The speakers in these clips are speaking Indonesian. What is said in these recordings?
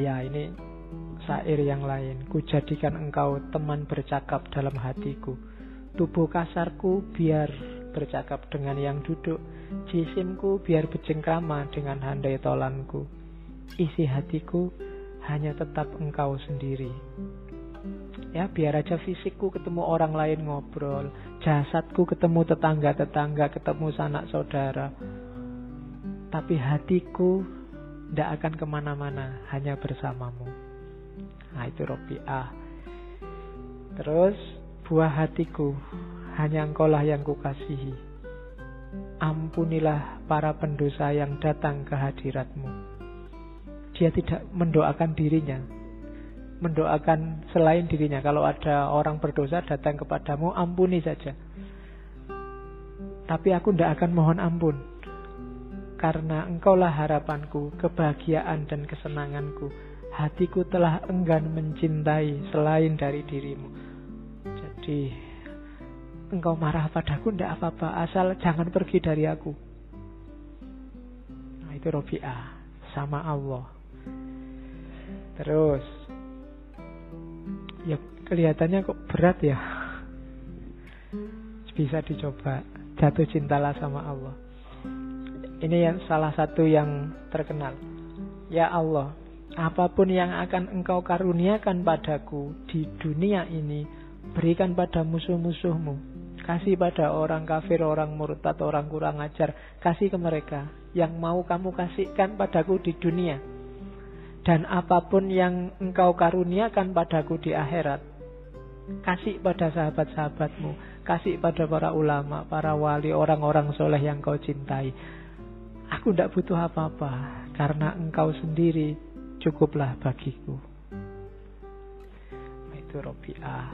Ya ini syair yang lain. Ku jadikan engkau teman bercakap dalam hatiku. Tubuh kasarku biar bercakap dengan yang duduk. Jisimku biar bejengkrama dengan handai tolanku. Isi hatiku hanya tetap engkau sendiri Ya biar aja fisikku ketemu orang lain ngobrol Jasadku ketemu tetangga-tetangga Ketemu sanak saudara Tapi hatiku tidak akan ke mana-mana hanya bersamamu. Nah itu Robiah. Terus buah hatiku hanya engkaulah yang kukasihi. Ampunilah para pendosa yang datang ke hadiratmu. Dia tidak mendoakan dirinya, mendoakan selain dirinya. Kalau ada orang berdosa datang kepadamu, ampuni saja. Tapi aku tidak akan mohon ampun karena engkaulah harapanku, kebahagiaan dan kesenanganku. Hatiku telah enggan mencintai selain dari dirimu. Jadi, engkau marah padaku tidak apa-apa, asal jangan pergi dari aku. Nah, itu Robi'ah, sama Allah. Terus, kelihatannya kok berat ya. Bisa dicoba, jatuh cintalah sama Allah. Ini yang salah satu yang terkenal. Ya Allah, apa pun yang akan engkau karuniakan padaku di dunia ini, berikan pada musuh-musuhmu. Kasih pada orang kafir, orang murtad, orang kurang ajar. Kasih ke mereka. Yang mau kamu kasihkan padaku di dunia. Dan apa pun yang engkau karuniakan padaku di akhirat. Kasih pada sahabat-sahabatmu. Kasih pada para ulama, para wali, orang-orang soleh yang kau cintai Aku tidak butuh apa-apa karena engkau sendiri cukuplah bagiku. Itu Robi'ah.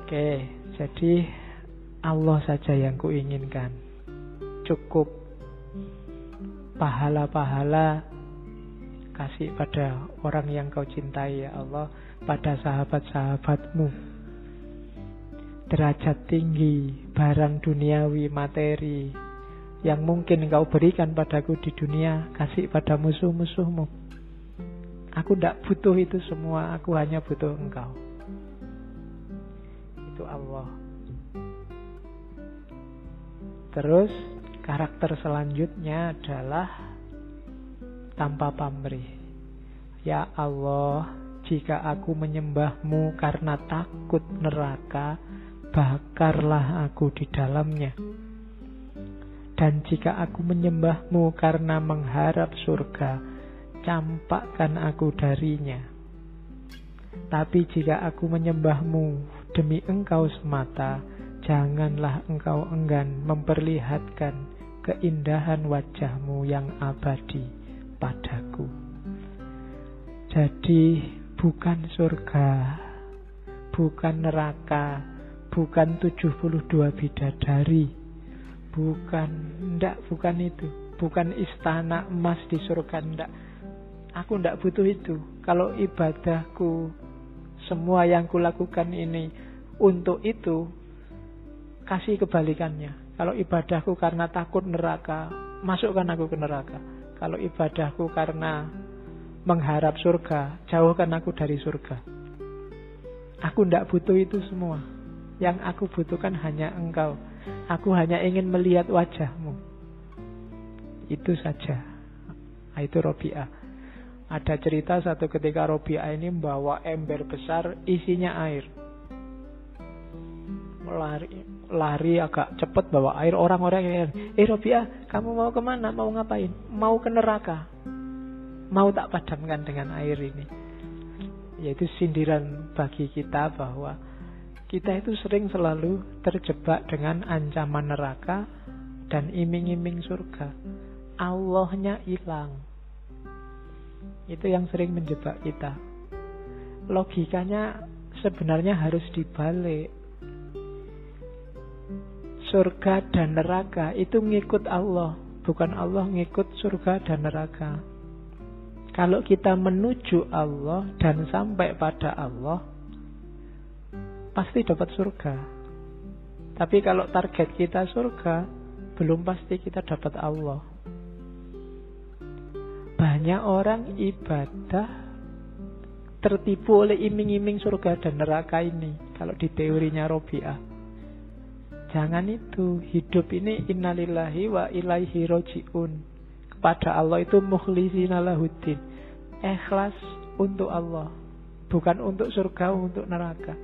Oke, jadi Allah saja yang kuinginkan. Cukup pahala-pahala kasih pada orang yang kau cintai ya Allah, pada sahabat-sahabatmu. Derajat tinggi, barang duniawi, materi, yang mungkin engkau berikan padaku di dunia, kasih pada musuh-musuhmu. Aku tidak butuh itu semua, aku hanya butuh engkau. Itu Allah. Terus karakter selanjutnya adalah tanpa pamrih. Ya Allah, jika aku menyembahmu karena takut neraka, bakarlah aku di dalamnya. Dan jika aku menyembahmu karena mengharap surga, campakkan aku darinya. Tapi jika aku menyembahmu demi engkau semata, janganlah engkau enggan memperlihatkan keindahan wajahmu yang abadi padaku. Jadi bukan surga, bukan neraka, bukan 72 bidadari, Bukan, ndak, bukan itu. Bukan istana emas di surga, ndak. Aku ndak butuh itu. Kalau ibadahku, semua yang kulakukan ini untuk itu, kasih kebalikannya. Kalau ibadahku karena takut neraka, masukkan aku ke neraka. Kalau ibadahku karena mengharap surga, jauhkan aku dari surga. Aku tidak butuh itu semua. Yang aku butuhkan hanya engkau. Aku hanya ingin melihat wajahmu. Itu saja. Nah, itu Robi'ah. Ada cerita satu ketika Robi'ah ini membawa ember besar isinya air. Lari, lari agak cepat bawa air. Orang-orang yang eh Robi'ah, kamu mau ke mana? Mau ngapain? Mau ke neraka. Mau tak padamkan dengan air ini. Yaitu sindiran bagi kita bahwa kita itu sering selalu terjebak dengan ancaman neraka dan iming-iming surga. Allahnya hilang. Itu yang sering menjebak kita. Logikanya sebenarnya harus dibalik. Surga dan neraka itu ngikut Allah, bukan Allah ngikut surga dan neraka. Kalau kita menuju Allah dan sampai pada Allah, pasti dapat surga. Tapi kalau target kita surga, belum pasti kita dapat Allah. Banyak orang ibadah tertipu oleh iming-iming surga dan neraka ini. Kalau di teorinya Robiah. Jangan itu. Hidup ini innalillahi wa ilaihi roji'un. Kepada Allah itu mukhlisina lahuddin. Ikhlas untuk Allah. Bukan untuk surga, untuk neraka.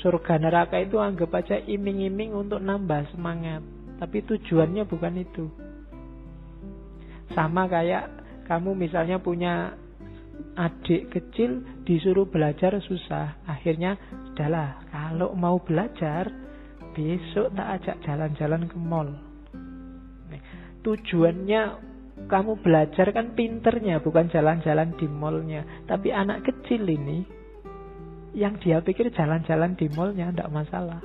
Surga neraka itu anggap aja iming-iming untuk nambah semangat. Tapi tujuannya bukan itu. Sama kayak kamu misalnya punya adik kecil disuruh belajar susah. Akhirnya, adalah kalau mau belajar, besok tak ajak jalan-jalan ke mall. Tujuannya kamu belajar kan pinternya, bukan jalan-jalan di mallnya. Tapi anak kecil ini yang dia pikir jalan-jalan di mallnya tidak masalah.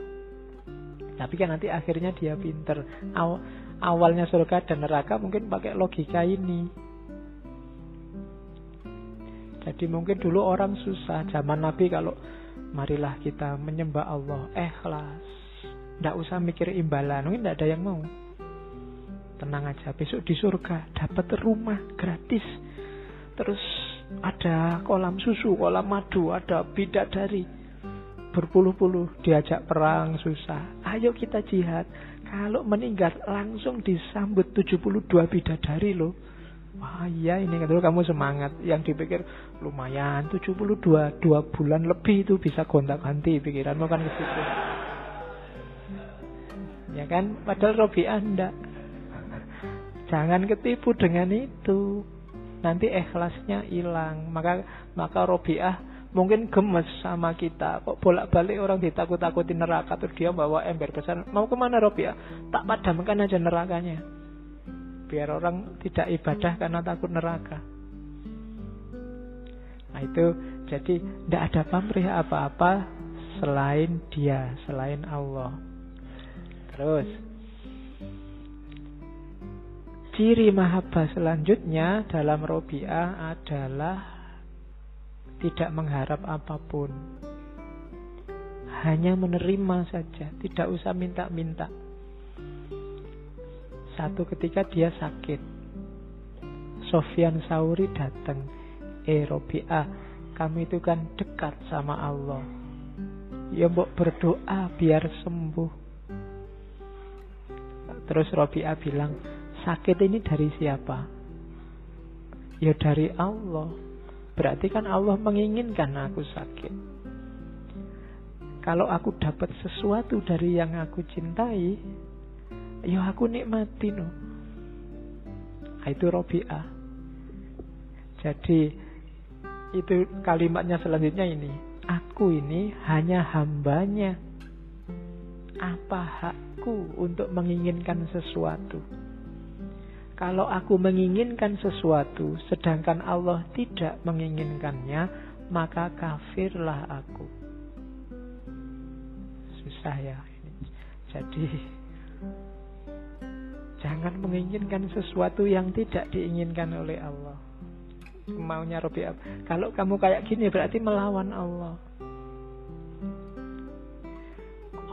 Tapi kan nanti akhirnya dia pinter. Aw awalnya surga dan neraka mungkin pakai logika ini. Jadi mungkin dulu orang susah zaman Nabi kalau marilah kita menyembah Allah ikhlas. Tidak usah mikir imbalan, mungkin tidak ada yang mau. Tenang aja, besok di surga dapat rumah gratis. Terus ada kolam susu, kolam madu, ada bidadari. Berpuluh-puluh diajak perang susah. Ayo kita jihad. Kalau meninggal langsung disambut 72 bidadari loh. Wah iya ini kan kamu semangat. Yang dipikir lumayan 72 dua bulan lebih itu bisa gonta ganti pikiranmu kan ke situ. Ya kan? Padahal Robi Anda. Jangan ketipu dengan itu nanti ikhlasnya hilang. Maka maka Robiah mungkin gemes sama kita. Kok bolak-balik orang ditakut-takutin neraka terus dia bawa ember besar. Mau ke mana Robiah? Tak padamkan aja nerakanya. Biar orang tidak ibadah karena takut neraka. Nah itu jadi tidak ada pamrih apa-apa selain dia, selain Allah. Terus Ciri mahabbah selanjutnya dalam Robi'ah adalah tidak mengharap apa pun. Hanya menerima saja, tidak usah minta-minta. Satu ketika dia sakit. Sofyan Sauri datang. Eh Robi'ah, kamu itu kan dekat sama Allah. Ya mbok berdoa biar sembuh. Terus Robi'ah bilang, Sakit ini dari siapa? Ya dari Allah. Berarti kan Allah menginginkan aku sakit. Kalau aku dapat sesuatu dari yang aku cintai, ya aku nikmati no. Nah, itu Robi'ah. Jadi itu kalimatnya selanjutnya ini. Aku ini hanya hambanya. Apa hakku untuk menginginkan sesuatu? Kalau aku menginginkan sesuatu sedangkan Allah tidak menginginkannya, maka kafirlah aku. Susah ya. Jadi jangan menginginkan sesuatu yang tidak diinginkan oleh Allah. Maunya Robi Kalau kamu kayak gini berarti melawan Allah.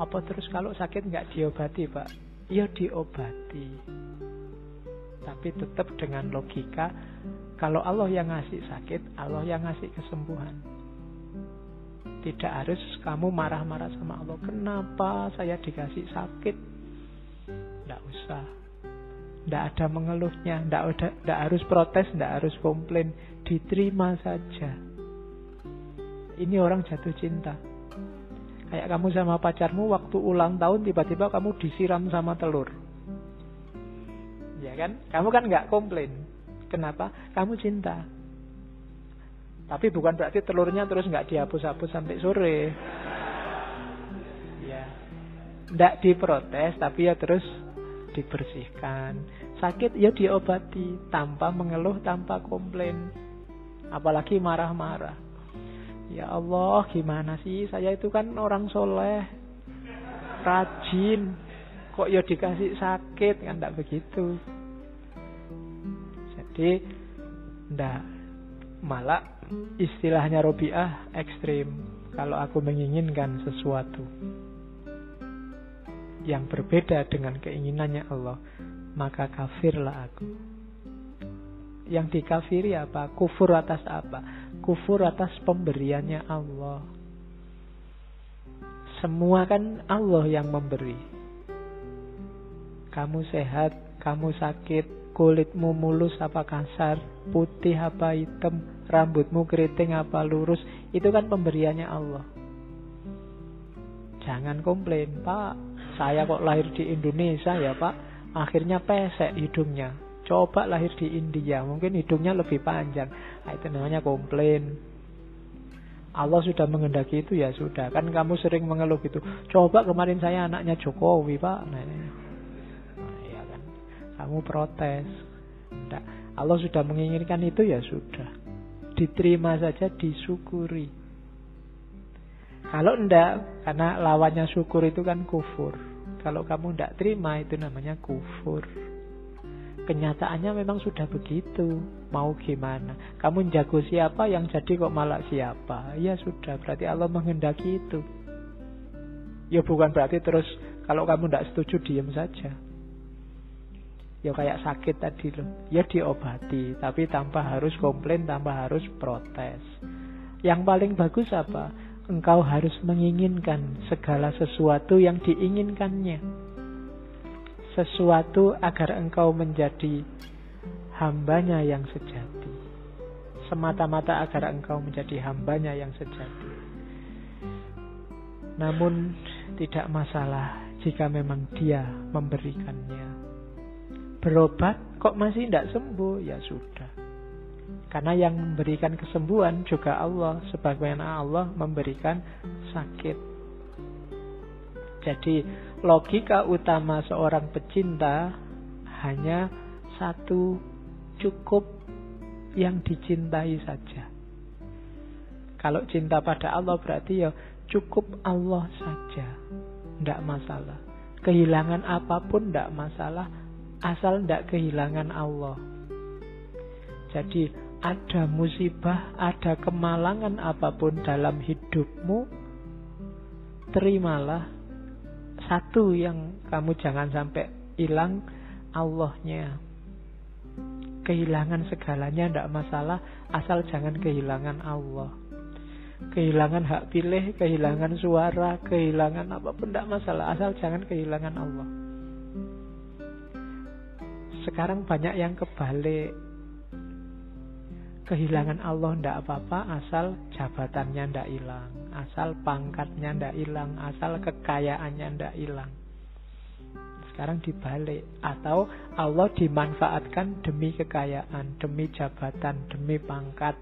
Apa terus kalau sakit nggak diobati, Pak? Ya diobati tapi tetap dengan logika kalau Allah yang ngasih sakit, Allah yang ngasih kesembuhan. Tidak harus kamu marah-marah sama Allah. Kenapa saya dikasih sakit? Tidak usah. Tidak ada mengeluhnya. Tidak, harus protes, tidak harus komplain. Diterima saja. Ini orang jatuh cinta. Kayak kamu sama pacarmu waktu ulang tahun tiba-tiba kamu disiram sama telur ya kan? Kamu kan nggak komplain. Kenapa? Kamu cinta. Tapi bukan berarti telurnya terus nggak dihapus-hapus sampai sore. Ya, nggak diprotes, tapi ya terus dibersihkan. Sakit ya diobati tanpa mengeluh, tanpa komplain. Apalagi marah-marah. Ya Allah, gimana sih? Saya itu kan orang soleh, rajin, kok ya dikasih sakit kan tidak begitu jadi ndak malah istilahnya Robiah ekstrim kalau aku menginginkan sesuatu yang berbeda dengan keinginannya Allah, maka kafirlah aku. Yang dikafiri apa? Kufur atas apa? Kufur atas pemberiannya Allah. Semua kan Allah yang memberi. Kamu sehat, kamu sakit, kulitmu mulus apa kasar, putih apa hitam, rambutmu keriting apa lurus, itu kan pemberiannya Allah. Jangan komplain, Pak. Saya kok lahir di Indonesia ya, Pak. Akhirnya pesek hidungnya. Coba lahir di India, mungkin hidungnya lebih panjang. Nah, itu namanya komplain. Allah sudah mengendaki itu ya sudah. Kan kamu sering mengeluh gitu. Coba kemarin saya anaknya Jokowi, Pak. Nah. Kamu protes. Enggak. Allah sudah menginginkan itu ya sudah. Diterima saja, disyukuri. Kalau enggak, karena lawannya syukur itu kan kufur. Kalau kamu enggak terima itu namanya kufur. Kenyataannya memang sudah begitu. Mau gimana? Kamu jago siapa yang jadi kok malah siapa? Ya sudah, berarti Allah menghendaki itu. Ya bukan berarti terus kalau kamu tidak setuju diam saja. Ya kayak sakit tadi loh. Ya diobati, tapi tanpa harus komplain, tanpa harus protes. Yang paling bagus apa? Engkau harus menginginkan segala sesuatu yang diinginkannya sesuatu agar engkau menjadi hambanya yang sejati. Semata-mata agar engkau menjadi hambanya yang sejati. Namun tidak masalah jika memang dia memberikannya. Berobat kok masih tidak sembuh? Ya sudah. Karena yang memberikan kesembuhan juga Allah. Sebagaimana Allah memberikan sakit. Jadi logika utama seorang pecinta hanya satu cukup yang dicintai saja. Kalau cinta pada Allah berarti ya cukup Allah saja. Tidak masalah. Kehilangan apa pun tidak masalah. Asal tidak kehilangan Allah. Jadi ada musibah, ada kemalangan apa pun dalam hidupmu. Terimalah satu yang kamu jangan sampai hilang Allahnya. Kehilangan segalanya tidak masalah, asal jangan kehilangan Allah. Kehilangan hak pilih, kehilangan suara, kehilangan apa pun tidak masalah, asal jangan kehilangan Allah. Sekarang banyak yang kebalik kehilangan Allah ndak apa-apa asal jabatannya ndak hilang, asal pangkatnya ndak hilang, asal kekayaannya ndak hilang. Sekarang dibalik atau Allah dimanfaatkan demi kekayaan, demi jabatan, demi pangkat.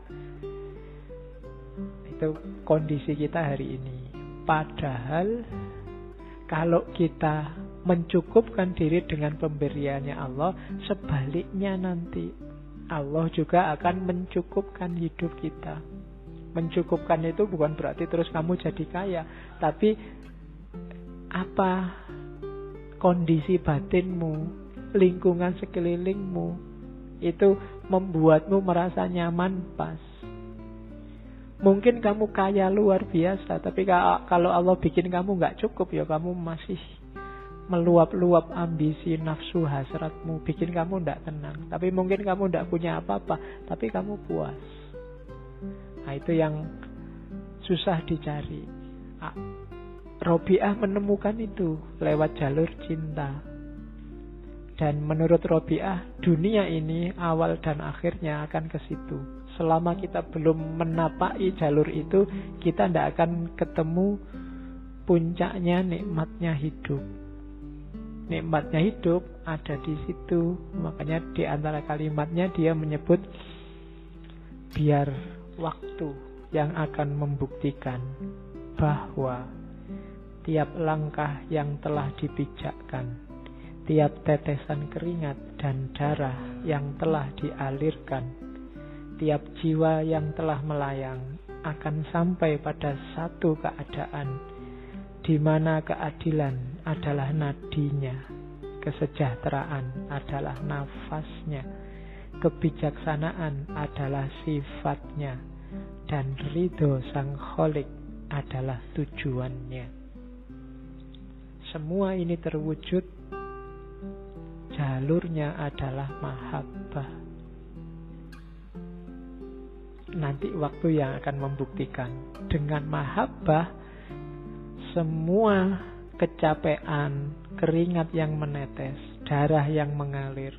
Itu kondisi kita hari ini. Padahal kalau kita mencukupkan diri dengan pemberiannya Allah, sebaliknya nanti Allah juga akan mencukupkan hidup kita. Mencukupkan itu bukan berarti terus kamu jadi kaya, tapi apa kondisi batinmu, lingkungan sekelilingmu itu membuatmu merasa nyaman pas. Mungkin kamu kaya luar biasa, tapi kalau Allah bikin kamu nggak cukup ya kamu masih meluap-luap ambisi nafsu hasratmu. Bikin kamu tidak tenang. Tapi mungkin kamu tidak punya apa-apa tapi kamu puas. Nah itu yang susah dicari. Robiah menemukan itu lewat jalur cinta. Dan menurut Robiah dunia ini awal dan akhirnya akan ke situ. Selama kita belum menapaki jalur itu kita tidak akan ketemu puncaknya nikmatnya hidup nikmatnya hidup ada di situ. Makanya di antara kalimatnya dia menyebut biar waktu yang akan membuktikan bahwa tiap langkah yang telah dipijakkan, tiap tetesan keringat dan darah yang telah dialirkan, tiap jiwa yang telah melayang akan sampai pada satu keadaan di mana keadilan adalah nadinya, kesejahteraan adalah nafasnya, kebijaksanaan adalah sifatnya, dan ridho sang kholik adalah tujuannya. Semua ini terwujud jalurnya adalah mahabbah. Nanti waktu yang akan membuktikan dengan mahabbah semua kecapean, keringat yang menetes, darah yang mengalir,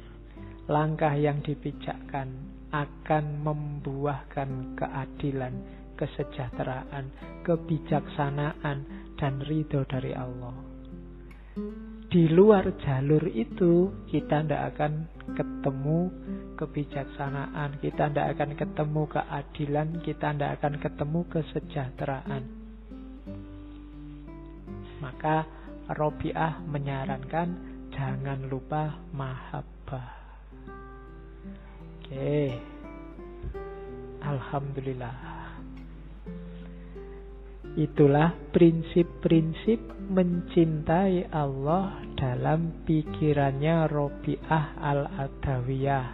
langkah yang dipijakkan akan membuahkan keadilan, kesejahteraan, kebijaksanaan, dan ridho dari Allah. Di luar jalur itu kita tidak akan ketemu kebijaksanaan, kita tidak akan ketemu keadilan, kita tidak akan ketemu kesejahteraan. Maka Robiah menyarankan jangan lupa mahabbah. Oke. Alhamdulillah. Itulah prinsip-prinsip mencintai Allah dalam pikirannya Robi'ah al-Adawiyah.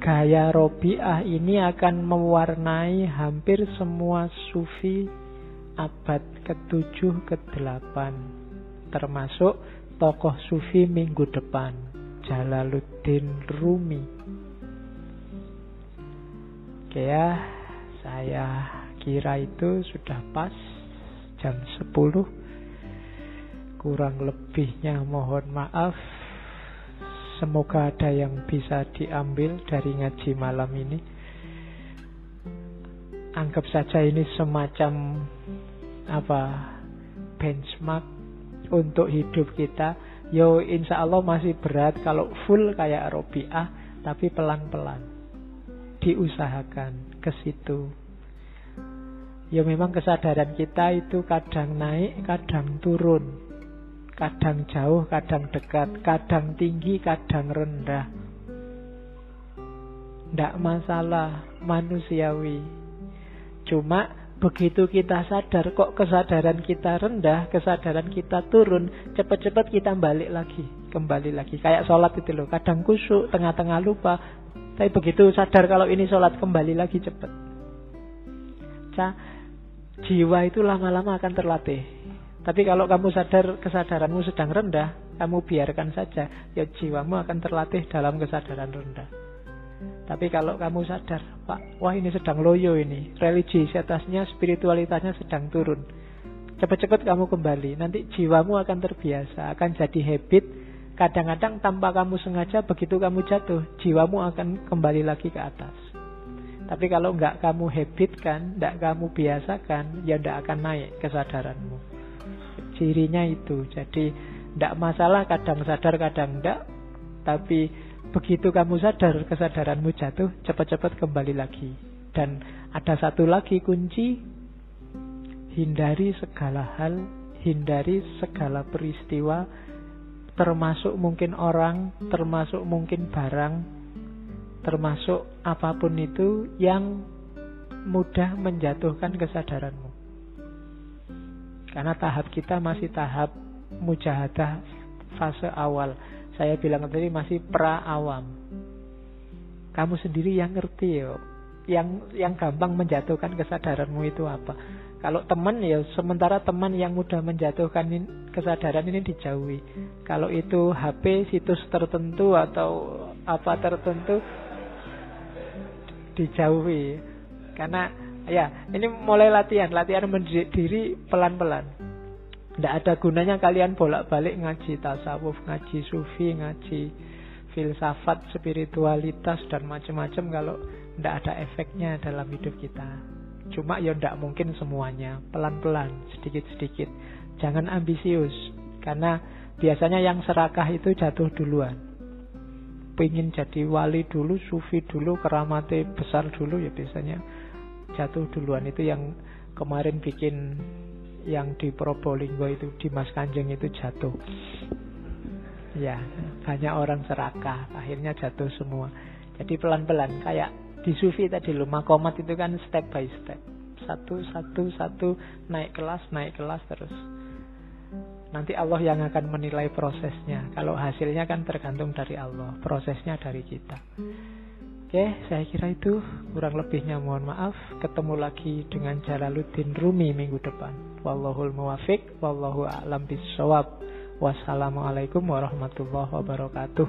Gaya Robi'ah ini akan mewarnai hampir semua sufi abad ke-7 ke-8 termasuk tokoh sufi minggu depan Jalaluddin Rumi. Oke ya, saya kira itu sudah pas jam 10 kurang lebihnya mohon maaf. Semoga ada yang bisa diambil dari ngaji malam ini. Anggap saja ini semacam apa benchmark untuk hidup kita yo insya Allah masih berat kalau full kayak Robiah tapi pelan-pelan diusahakan ke situ Ya memang kesadaran kita itu kadang naik, kadang turun. Kadang jauh, kadang dekat, kadang tinggi, kadang rendah. Tidak masalah, manusiawi. Cuma begitu kita sadar kok kesadaran kita rendah, kesadaran kita turun, cepat-cepat kita balik lagi, kembali lagi. Kayak sholat itu loh, kadang kusuk, tengah-tengah lupa. Tapi begitu sadar kalau ini sholat kembali lagi cepat. Cah, jiwa itu lama-lama akan terlatih. Tapi kalau kamu sadar kesadaranmu sedang rendah, kamu biarkan saja, ya jiwamu akan terlatih dalam kesadaran rendah. Tapi kalau kamu sadar, Pak, wah ini sedang loyo ini, religisitasnya, spiritualitasnya sedang turun. Cepat-cepat kamu kembali, nanti jiwamu akan terbiasa, akan jadi habit. Kadang-kadang tanpa kamu sengaja, begitu kamu jatuh, jiwamu akan kembali lagi ke atas. Tapi kalau nggak kamu habitkan, nggak kamu biasakan, ya nggak akan naik kesadaranmu. Cirinya itu. Jadi nggak masalah kadang sadar kadang nggak. Tapi begitu kamu sadar kesadaranmu jatuh, cepat-cepat kembali lagi. Dan ada satu lagi kunci, hindari segala hal, hindari segala peristiwa, termasuk mungkin orang, termasuk mungkin barang, termasuk apa pun itu yang mudah menjatuhkan kesadaranmu. Karena tahap kita masih tahap mujahadah fase awal. Saya bilang tadi masih pra awam. Kamu sendiri yang ngerti yo. Yang yang gampang menjatuhkan kesadaranmu itu apa? Kalau teman ya sementara teman yang mudah menjatuhkan kesadaran ini dijauhi. Kalau itu HP situs tertentu atau apa tertentu dijauhi karena ya ini mulai latihan latihan mendidik diri pelan-pelan tidak ada gunanya kalian bolak-balik ngaji tasawuf ngaji sufi ngaji filsafat spiritualitas dan macam-macam kalau tidak ada efeknya dalam hidup kita. Cuma ya tidak mungkin semuanya pelan-pelan sedikit-sedikit. Jangan ambisius karena biasanya yang serakah itu jatuh duluan. Pengen jadi wali dulu, sufi dulu, keramate besar dulu ya biasanya jatuh duluan. Itu yang kemarin bikin yang di Probolinggo itu di Mas Kanjeng itu jatuh. Ya, banyak orang serakah, akhirnya jatuh semua. Jadi pelan-pelan kayak di sufi tadi loh, makomat itu kan step by step. Satu, satu, satu, naik kelas, naik kelas terus. Nanti Allah yang akan menilai prosesnya. Kalau hasilnya kan tergantung dari Allah, prosesnya dari kita. Oke, saya kira itu kurang lebihnya mohon maaf. Ketemu lagi dengan Jalaluddin Rumi minggu depan. Wallahul muwafiq, wallahu a'lam bisawab. Wassalamualaikum warahmatullahi wabarakatuh.